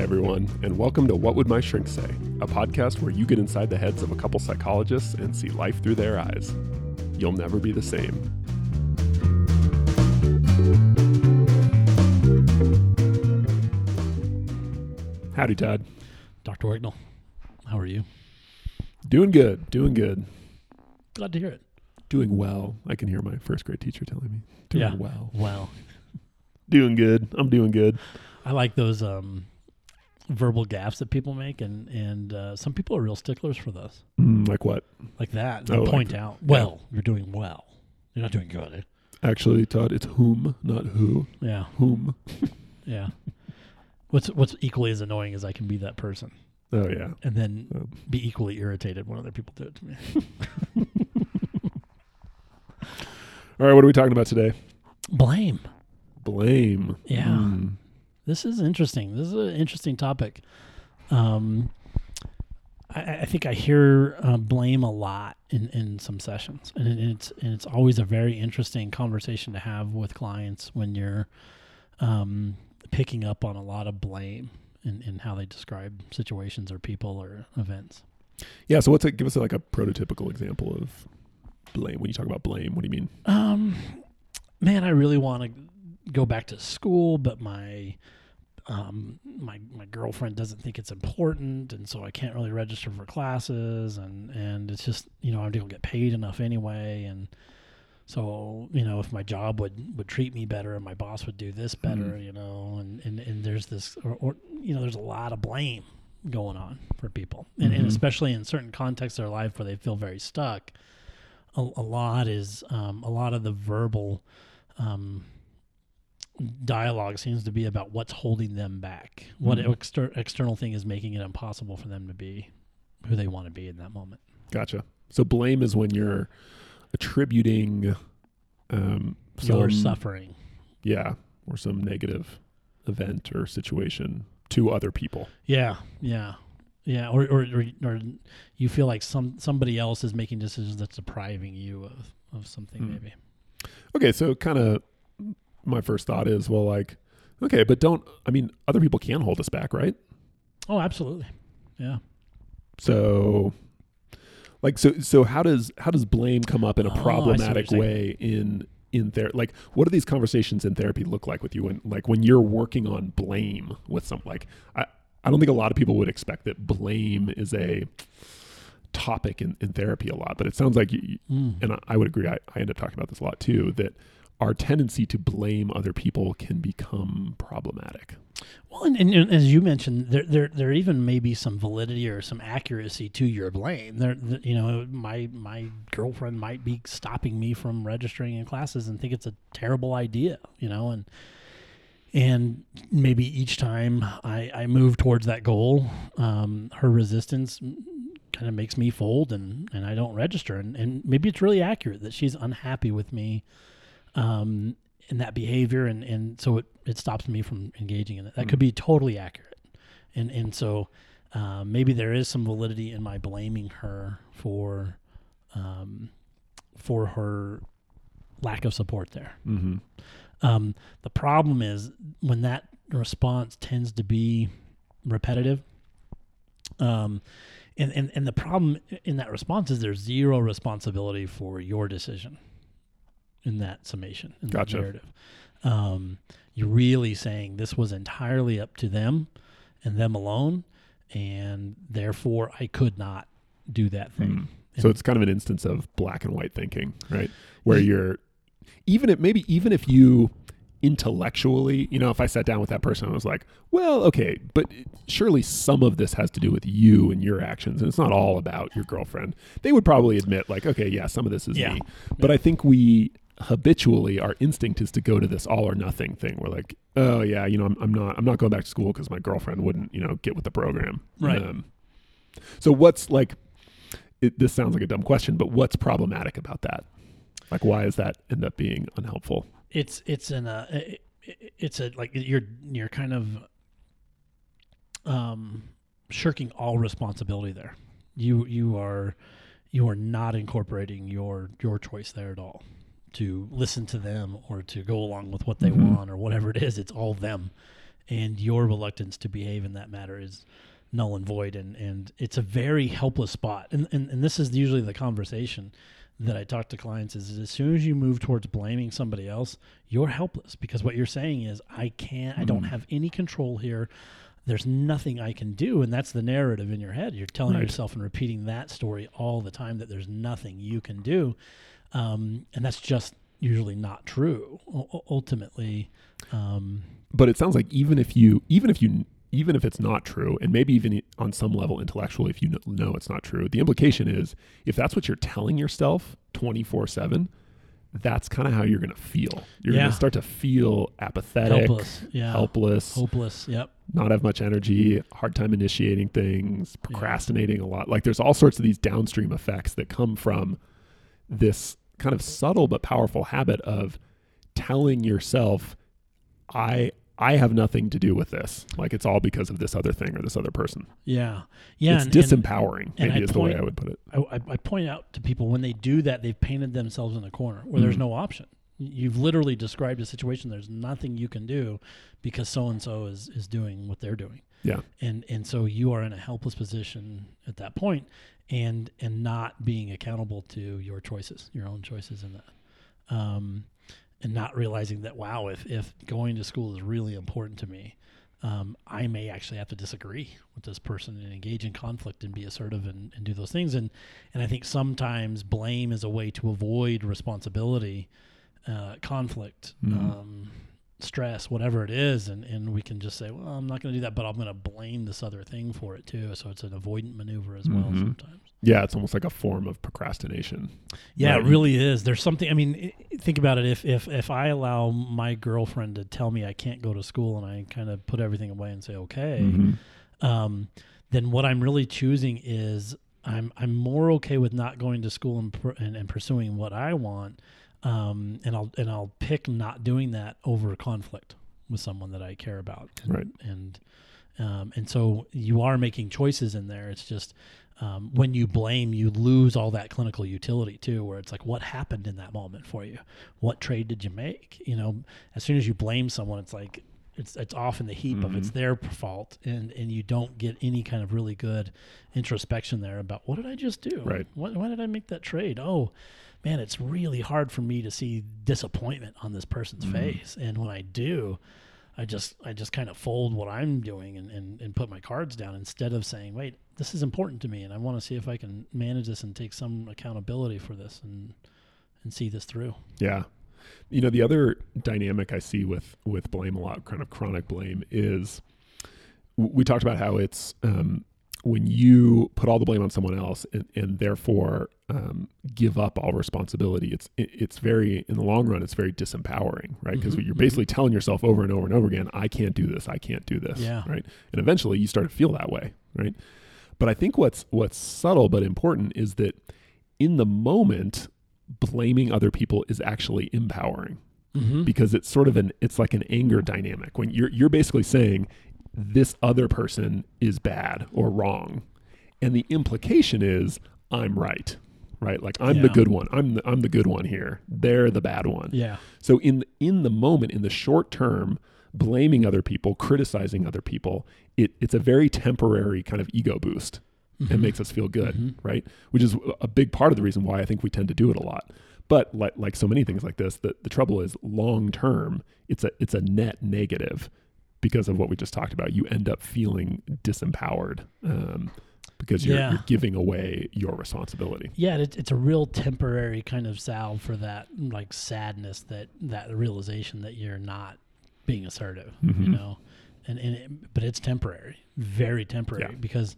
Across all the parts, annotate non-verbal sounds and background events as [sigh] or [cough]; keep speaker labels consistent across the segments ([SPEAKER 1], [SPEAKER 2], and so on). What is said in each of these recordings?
[SPEAKER 1] Hi, everyone, and welcome to What Would My Shrink Say, a podcast where you get inside the heads of a couple psychologists and see life through their eyes. You'll never be the same. Howdy, Todd.
[SPEAKER 2] Dr. Wignall, how are you?
[SPEAKER 1] Doing good, doing good,
[SPEAKER 2] Glad to hear it.
[SPEAKER 1] doing well. I can hear my first grade teacher telling me, doing
[SPEAKER 2] Yeah.
[SPEAKER 1] well.
[SPEAKER 2] Well,
[SPEAKER 1] Doing good. I'm doing good.
[SPEAKER 2] I like those um, verbal gaffes that people make, and and uh, some people are real sticklers for those,
[SPEAKER 1] Mm, like what?
[SPEAKER 2] like that. They
[SPEAKER 1] Oh,
[SPEAKER 2] point
[SPEAKER 1] that.
[SPEAKER 2] out, well, you're doing well. You're not doing good. eh?
[SPEAKER 1] Actually, Todd, it's whom, not who.
[SPEAKER 2] Yeah,
[SPEAKER 1] Whom. [laughs]
[SPEAKER 2] yeah. What's what's equally as annoying is I can be that person,
[SPEAKER 1] Oh, yeah.
[SPEAKER 2] and then
[SPEAKER 1] Um,
[SPEAKER 2] be equally irritated when other people do it to me. [laughs]
[SPEAKER 1] All right, what are we talking about today?
[SPEAKER 2] Blame.
[SPEAKER 1] Blame.
[SPEAKER 2] Yeah.
[SPEAKER 1] Mm.
[SPEAKER 2] This is interesting. This is an interesting topic. Um, I, I think I hear uh, blame a lot in, in some sessions, and it- it's and it's always a very interesting conversation to have with clients when you're um, picking up on a lot of blame in, in how they describe situations or people or events.
[SPEAKER 1] Yeah. So, what's it? Give us like a prototypical example of blame. When you talk about blame, what do you mean?
[SPEAKER 2] Um, man, I really want to go back to school, but my um, my my girlfriend doesn't think it's important, and so I can't really register for classes, and and it's just you know I don't get paid enough anyway, and so you know if my job would would treat me better and my boss would do this better,
[SPEAKER 1] Mhm.
[SPEAKER 2] you know, and and and there's this or, or you know there's a lot of blame going on for people, and, and
[SPEAKER 1] Mhm.
[SPEAKER 2] especially in certain contexts of their life where they feel very stuck a, a lot is um, a lot of the verbal um, dialogue seems to be about what's holding them back. What
[SPEAKER 1] Mhm.
[SPEAKER 2] exter- external thing is making it impossible for them to be who they want to be in that moment.
[SPEAKER 1] Gotcha. So, blame is when you're attributing um,
[SPEAKER 2] Your suffering.
[SPEAKER 1] Yeah, or some negative event or situation to other people.
[SPEAKER 2] Yeah, yeah, yeah. Or, or or or you feel like some somebody else is making decisions that's depriving you of of something
[SPEAKER 1] Hmm.
[SPEAKER 2] maybe.
[SPEAKER 1] Okay, so kind of my first thought is, well, like, okay, but don't. I mean, other people can hold us back, right?
[SPEAKER 2] Oh, absolutely. Yeah.
[SPEAKER 1] So, like, so so how does how does blame come up in a
[SPEAKER 2] Oh, I see what
[SPEAKER 1] problematic way in in therapy? Like, what do these conversations in therapy look like with you? When like when you're working on blame with some like I I don't think a lot of people would expect that blame is a topic in, in therapy a lot, but it sounds like you,
[SPEAKER 2] Mm.
[SPEAKER 1] and I, I would agree. I, I end up talking about this a lot too. That our tendency to blame other people can become problematic.
[SPEAKER 2] Well, and, and, and as you mentioned, there, there there even may be some validity or some accuracy to your blame. There, th- you know, my my girlfriend might be stopping me from registering in classes and think it's a terrible idea. You know, and and maybe each time I, I move towards that goal, um, her resistance kind of makes me fold and, and I don't register. And, and maybe it's really accurate that she's unhappy with me um, in that behavior. And, and so it, it stops me from engaging in it. That could be totally accurate. And, and so uh, maybe there is some validity in my blaming her for, um, for her lack of support there.
[SPEAKER 1] Mm-hmm.
[SPEAKER 2] Um, the problem is when that response tends to be repetitive. Um, and, and, and the problem in that response is there's zero responsibility for your decision in that summation, in
[SPEAKER 1] Gotcha.
[SPEAKER 2] that narrative. Um, you're really saying this was entirely up to them and them alone, and therefore I could not do that thing.
[SPEAKER 1] So it's kind of an instance of black and white thinking, right? Where you're even if maybe even if you intellectually, you know, if I sat down with that person and was like, well, okay, but surely some of this has to do with you and your actions, and it's not all about your girlfriend. They would probably admit, like, okay, yeah, some of this is
[SPEAKER 2] Yeah.
[SPEAKER 1] me. But I think we habitually our instinct is to go to this all or nothing thing. We're like, oh yeah, you know, I'm, I'm not I'm not going back to school because my girlfriend wouldn't, you know, get with the program.
[SPEAKER 2] Right.
[SPEAKER 1] Um, so what's like? It, this sounds like a dumb question, but what's problematic about that? Like, why does that end up being unhelpful?
[SPEAKER 2] it's it's an uh, it- it- it's a like you're you're kind of um shirking all responsibility there you you are you are not incorporating your your choice there at all to listen to them or to go along with what they
[SPEAKER 1] Mhm.
[SPEAKER 2] want or whatever it is it's all them and your reluctance to behave in that matter is null and void and and it's a very helpless spot and and, and this is usually the conversation that I talk to clients is, is as soon as you move towards blaming somebody else, you're helpless because what you're saying is I can't I don't
[SPEAKER 1] Mm.
[SPEAKER 2] have any control here. There's nothing I can do and that's the narrative in your head. You're telling
[SPEAKER 1] Right.
[SPEAKER 2] yourself and repeating that story all the time that there's nothing you can do. Um, and that's just usually not true. U- ultimately, um,
[SPEAKER 1] but it sounds like even if you even if you even if it's not true and maybe even on some level intellectually if you know it's not true the implication is if that's what you're telling yourself 24/7 that's kind of how you're going to feel you're going to start to feel apathetic
[SPEAKER 2] helpless. Yeah.
[SPEAKER 1] helpless
[SPEAKER 2] Hopeless. Yep.
[SPEAKER 1] not have much energy hard time initiating things procrastinating a lot like there's all sorts of these downstream effects that come from this kind of subtle but powerful habit of telling yourself i i have nothing to do with this like it's all because of this other thing or this other person
[SPEAKER 2] Yeah. Yeah.
[SPEAKER 1] it's
[SPEAKER 2] and-
[SPEAKER 1] disempowering
[SPEAKER 2] and
[SPEAKER 1] maybe is the way i would put it
[SPEAKER 2] I, I, point out to people when they do that, they've painted themselves in a corner where there's
[SPEAKER 1] Mhm.
[SPEAKER 2] no option. You've literally described a situation. There's nothing you can do because so and so is is doing what they're doing.
[SPEAKER 1] Yeah.
[SPEAKER 2] And and so you are in a helpless position at that point, and and not being accountable to your choices, your own choices in that, um, and not realizing that wow, if if going to school is really important to me, um, I may actually have to disagree with this person and engage in conflict and be assertive and, and do those things. And and I think sometimes blame is a way to avoid responsibility, uh, conflict,
[SPEAKER 1] Mhm.
[SPEAKER 2] um, stress, whatever it is, and, and we can just say, well, I'm not going to do that, but I'm going to blame this other thing for it too. So it's an avoidant maneuver as well
[SPEAKER 1] Mhm.
[SPEAKER 2] sometimes.
[SPEAKER 1] yeah it's almost like a form of procrastination
[SPEAKER 2] Yeah,
[SPEAKER 1] Right.
[SPEAKER 2] it really is. There's something. I mean, think about it. If if if I allow my girlfriend to tell me I can't go to school, and I kind of put everything away and say okay,
[SPEAKER 1] Mhm.
[SPEAKER 2] um, then what I'm really choosing is I'm I'm more okay with not going to school and and, and pursuing what I want, um, and I'll and I'll pick not doing that over conflict with someone that I care about. And,
[SPEAKER 1] Right.
[SPEAKER 2] And um, and so you are making choices in there. It's just um, when you blame, you lose all that clinical utility too. Where it's like, what happened in that moment for you? What trade did you make? You know, as soon as you blame someone, it's like it's it's off in the heap of it's
[SPEAKER 1] Mhm.
[SPEAKER 2] their fault, and and you don't get any kind of really good introspection there about what did I just do?
[SPEAKER 1] Right.
[SPEAKER 2] Why, why did I make that trade? Oh, man, it's really hard for me to see disappointment on this person's
[SPEAKER 1] Mhm.
[SPEAKER 2] face, and when I do. I just I just kind of fold what I'm doing and, and, and put my cards down instead of saying, wait, this is important to me and I want to see if I can manage this and take some accountability for this and and see this through.
[SPEAKER 1] Yeah. You know, the other dynamic I see with with blame a lot, kind of chronic blame, is we talked about how it's um, when you put all the blame on someone else and, and therefore um, give up all responsibility. It's it, it's very in the long run, it's very disempowering, right? Because
[SPEAKER 2] Mhm,
[SPEAKER 1] you're
[SPEAKER 2] mhm.
[SPEAKER 1] basically telling yourself over and over and over again, "I can't do this. I can't do this."
[SPEAKER 2] Yeah.
[SPEAKER 1] Right. And eventually, you start to feel that way, right? But I think what's what's subtle but important is that in the moment, blaming other people is actually empowering
[SPEAKER 2] Mm-hmm.
[SPEAKER 1] because it's sort of an it's like an anger dynamic when you're you're basically saying this other person is bad or wrong and the implication is i'm right right like i'm the good one i'm the, i'm the good one here they're the bad one
[SPEAKER 2] Yeah.
[SPEAKER 1] so in in the moment in the short term blaming other people criticizing other people it, it's a very temporary kind of ego boost
[SPEAKER 2] Mhm.
[SPEAKER 1] and makes us feel good,
[SPEAKER 2] Mhm.
[SPEAKER 1] right? Which is a big part of the reason why I think we tend to do it a lot. But like like so many things like this, the, the trouble is long term, it's a it's a net negative because of what we just talked about. You end up feeling disempowered um, because you're,
[SPEAKER 2] Yeah.
[SPEAKER 1] you're giving away your responsibility.
[SPEAKER 2] Yeah, it, it's a real temporary kind of salve for that like sadness that that realization that you're not being assertive, you
[SPEAKER 1] Mhm.
[SPEAKER 2] know, and and it, but it's temporary, very temporary
[SPEAKER 1] Yeah.
[SPEAKER 2] because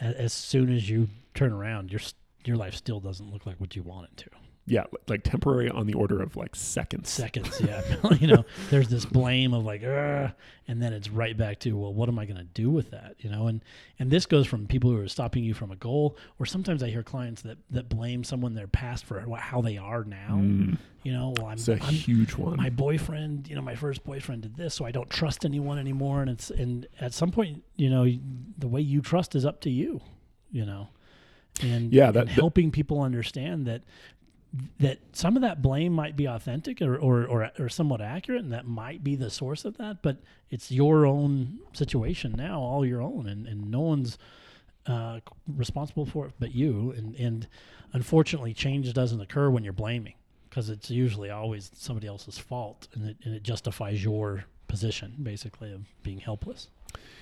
[SPEAKER 2] a, as soon as you turn around, your your life still doesn't look like what you want it to.
[SPEAKER 1] Yeah, like temporary on the order of like seconds.
[SPEAKER 2] Seconds, [laughs] yeah, [laughs] you know, there's this blame of like, and then it's right back to well, what am I going to do with that, you know, and and this goes from people who are stopping you from a goal, or sometimes I hear clients that that blame someone their past for how they are now.
[SPEAKER 1] Mm,
[SPEAKER 2] You know, well, I'm,
[SPEAKER 1] it's a
[SPEAKER 2] I'm
[SPEAKER 1] huge one.
[SPEAKER 2] my boyfriend. You know, my first boyfriend did this, so I don't trust anyone anymore. And it's and at some point, you know, the way you trust is up to you. You know, and
[SPEAKER 1] Yeah, that-
[SPEAKER 2] and
[SPEAKER 1] that-
[SPEAKER 2] helping people understand that that some of that blame might be authentic or, or, or, or somewhat accurate, and that might be the source of that. But it's your own situation now, all your own, and, and no one's uh, responsible for it but you. And, and unfortunately, change doesn't occur when you're blaming because it's usually always somebody else's fault, and it, and it justifies your position, basically, of being helpless.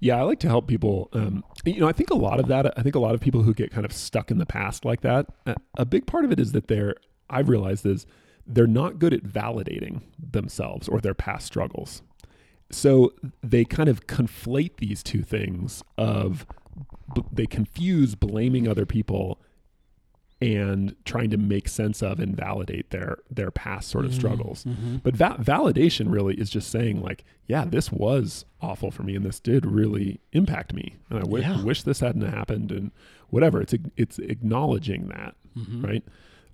[SPEAKER 1] Yeah, I like to help people. Um, you know, I think a lot of that. I think a lot of people who get kind of stuck in the past like that. A big part of it is that they're. I've realized is they're not good at validating themselves or their past struggles. So they kind of conflate these two things of they confuse blaming other people and trying to make sense of and validate their their past sort of
[SPEAKER 2] Mm-hmm.
[SPEAKER 1] struggles. But that validation really is just saying like, yeah, this was awful for me, and this did really impact me, and I
[SPEAKER 2] Yeah.
[SPEAKER 1] wish this hadn't happened, and whatever. It's it's acknowledging that,
[SPEAKER 2] Mm-hmm.
[SPEAKER 1] right?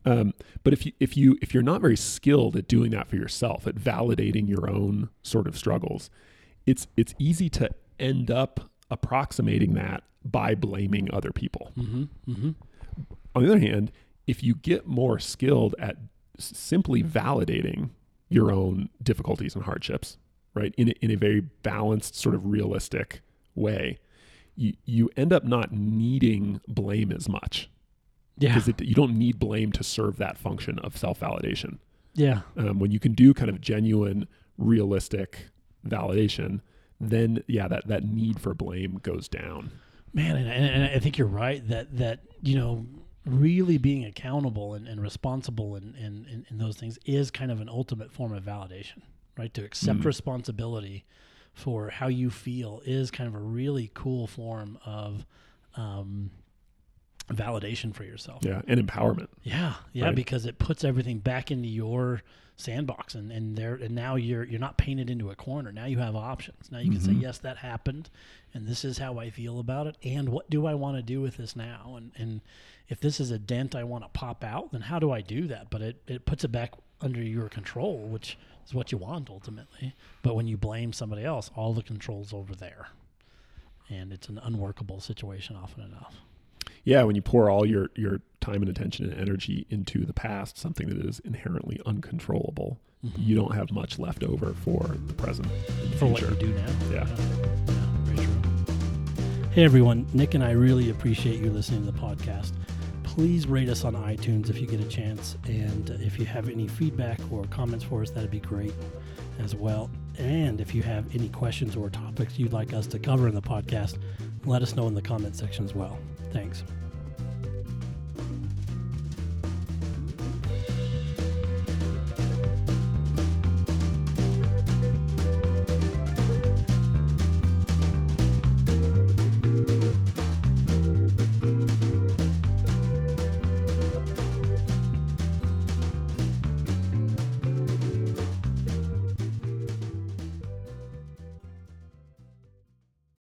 [SPEAKER 1] Um, but if you if you if you're not very skilled at doing that for yourself, at validating your own sort of struggles, it's it's easy to end up approximating that by blaming other people. On the other hand, if you get more skilled at simply validating your own difficulties and hardships, right, in a, in a very balanced, sort of realistic way, you, you end up not needing blame as much
[SPEAKER 2] Yeah.
[SPEAKER 1] because you don't need blame to serve that function of self validation.
[SPEAKER 2] Yeah.
[SPEAKER 1] Um, when you can do kind of genuine, realistic validation, then yeah, that, that need for blame goes down.
[SPEAKER 2] Man, and, and, and I think you're right that that you know really being accountable and, and responsible and, and, and, and those things is kind of an ultimate form of validation, right? To accept
[SPEAKER 1] Mm.
[SPEAKER 2] responsibility for how you feel is kind of a really cool form of um, validation for yourself.
[SPEAKER 1] Yeah, and empowerment.
[SPEAKER 2] Yeah, yeah,
[SPEAKER 1] Right.
[SPEAKER 2] because it puts everything back into your sandbox, and and there and now you're you're not painted into a corner. Now you have options. Now you can say,
[SPEAKER 1] Mhm.
[SPEAKER 2] yes, that happened, and this is how I feel about it, and what do I want to do with this now? And and if this is a dent I want to pop out, then how do I do that? But it it puts it back under your control, which is what you want ultimately. But when you blame somebody else, all the control's over there, and it's an unworkable situation often enough.
[SPEAKER 1] Yeah, when you pour all your your time and attention and energy into the past, something that is inherently uncontrollable, mm-hmm. you don't have much left over for the present the
[SPEAKER 2] for what
[SPEAKER 1] future.
[SPEAKER 2] you do now.
[SPEAKER 1] Yeah.
[SPEAKER 2] Yeah, very. Hey everyone, Nick and I really appreciate you listening to the podcast. Please rate us on iTunes if you get a chance, and if you have any feedback or comments for us, that'd be great as well. And if you have any questions or topics you'd like us to cover in the podcast, let us know in the comment section as well. Thanks.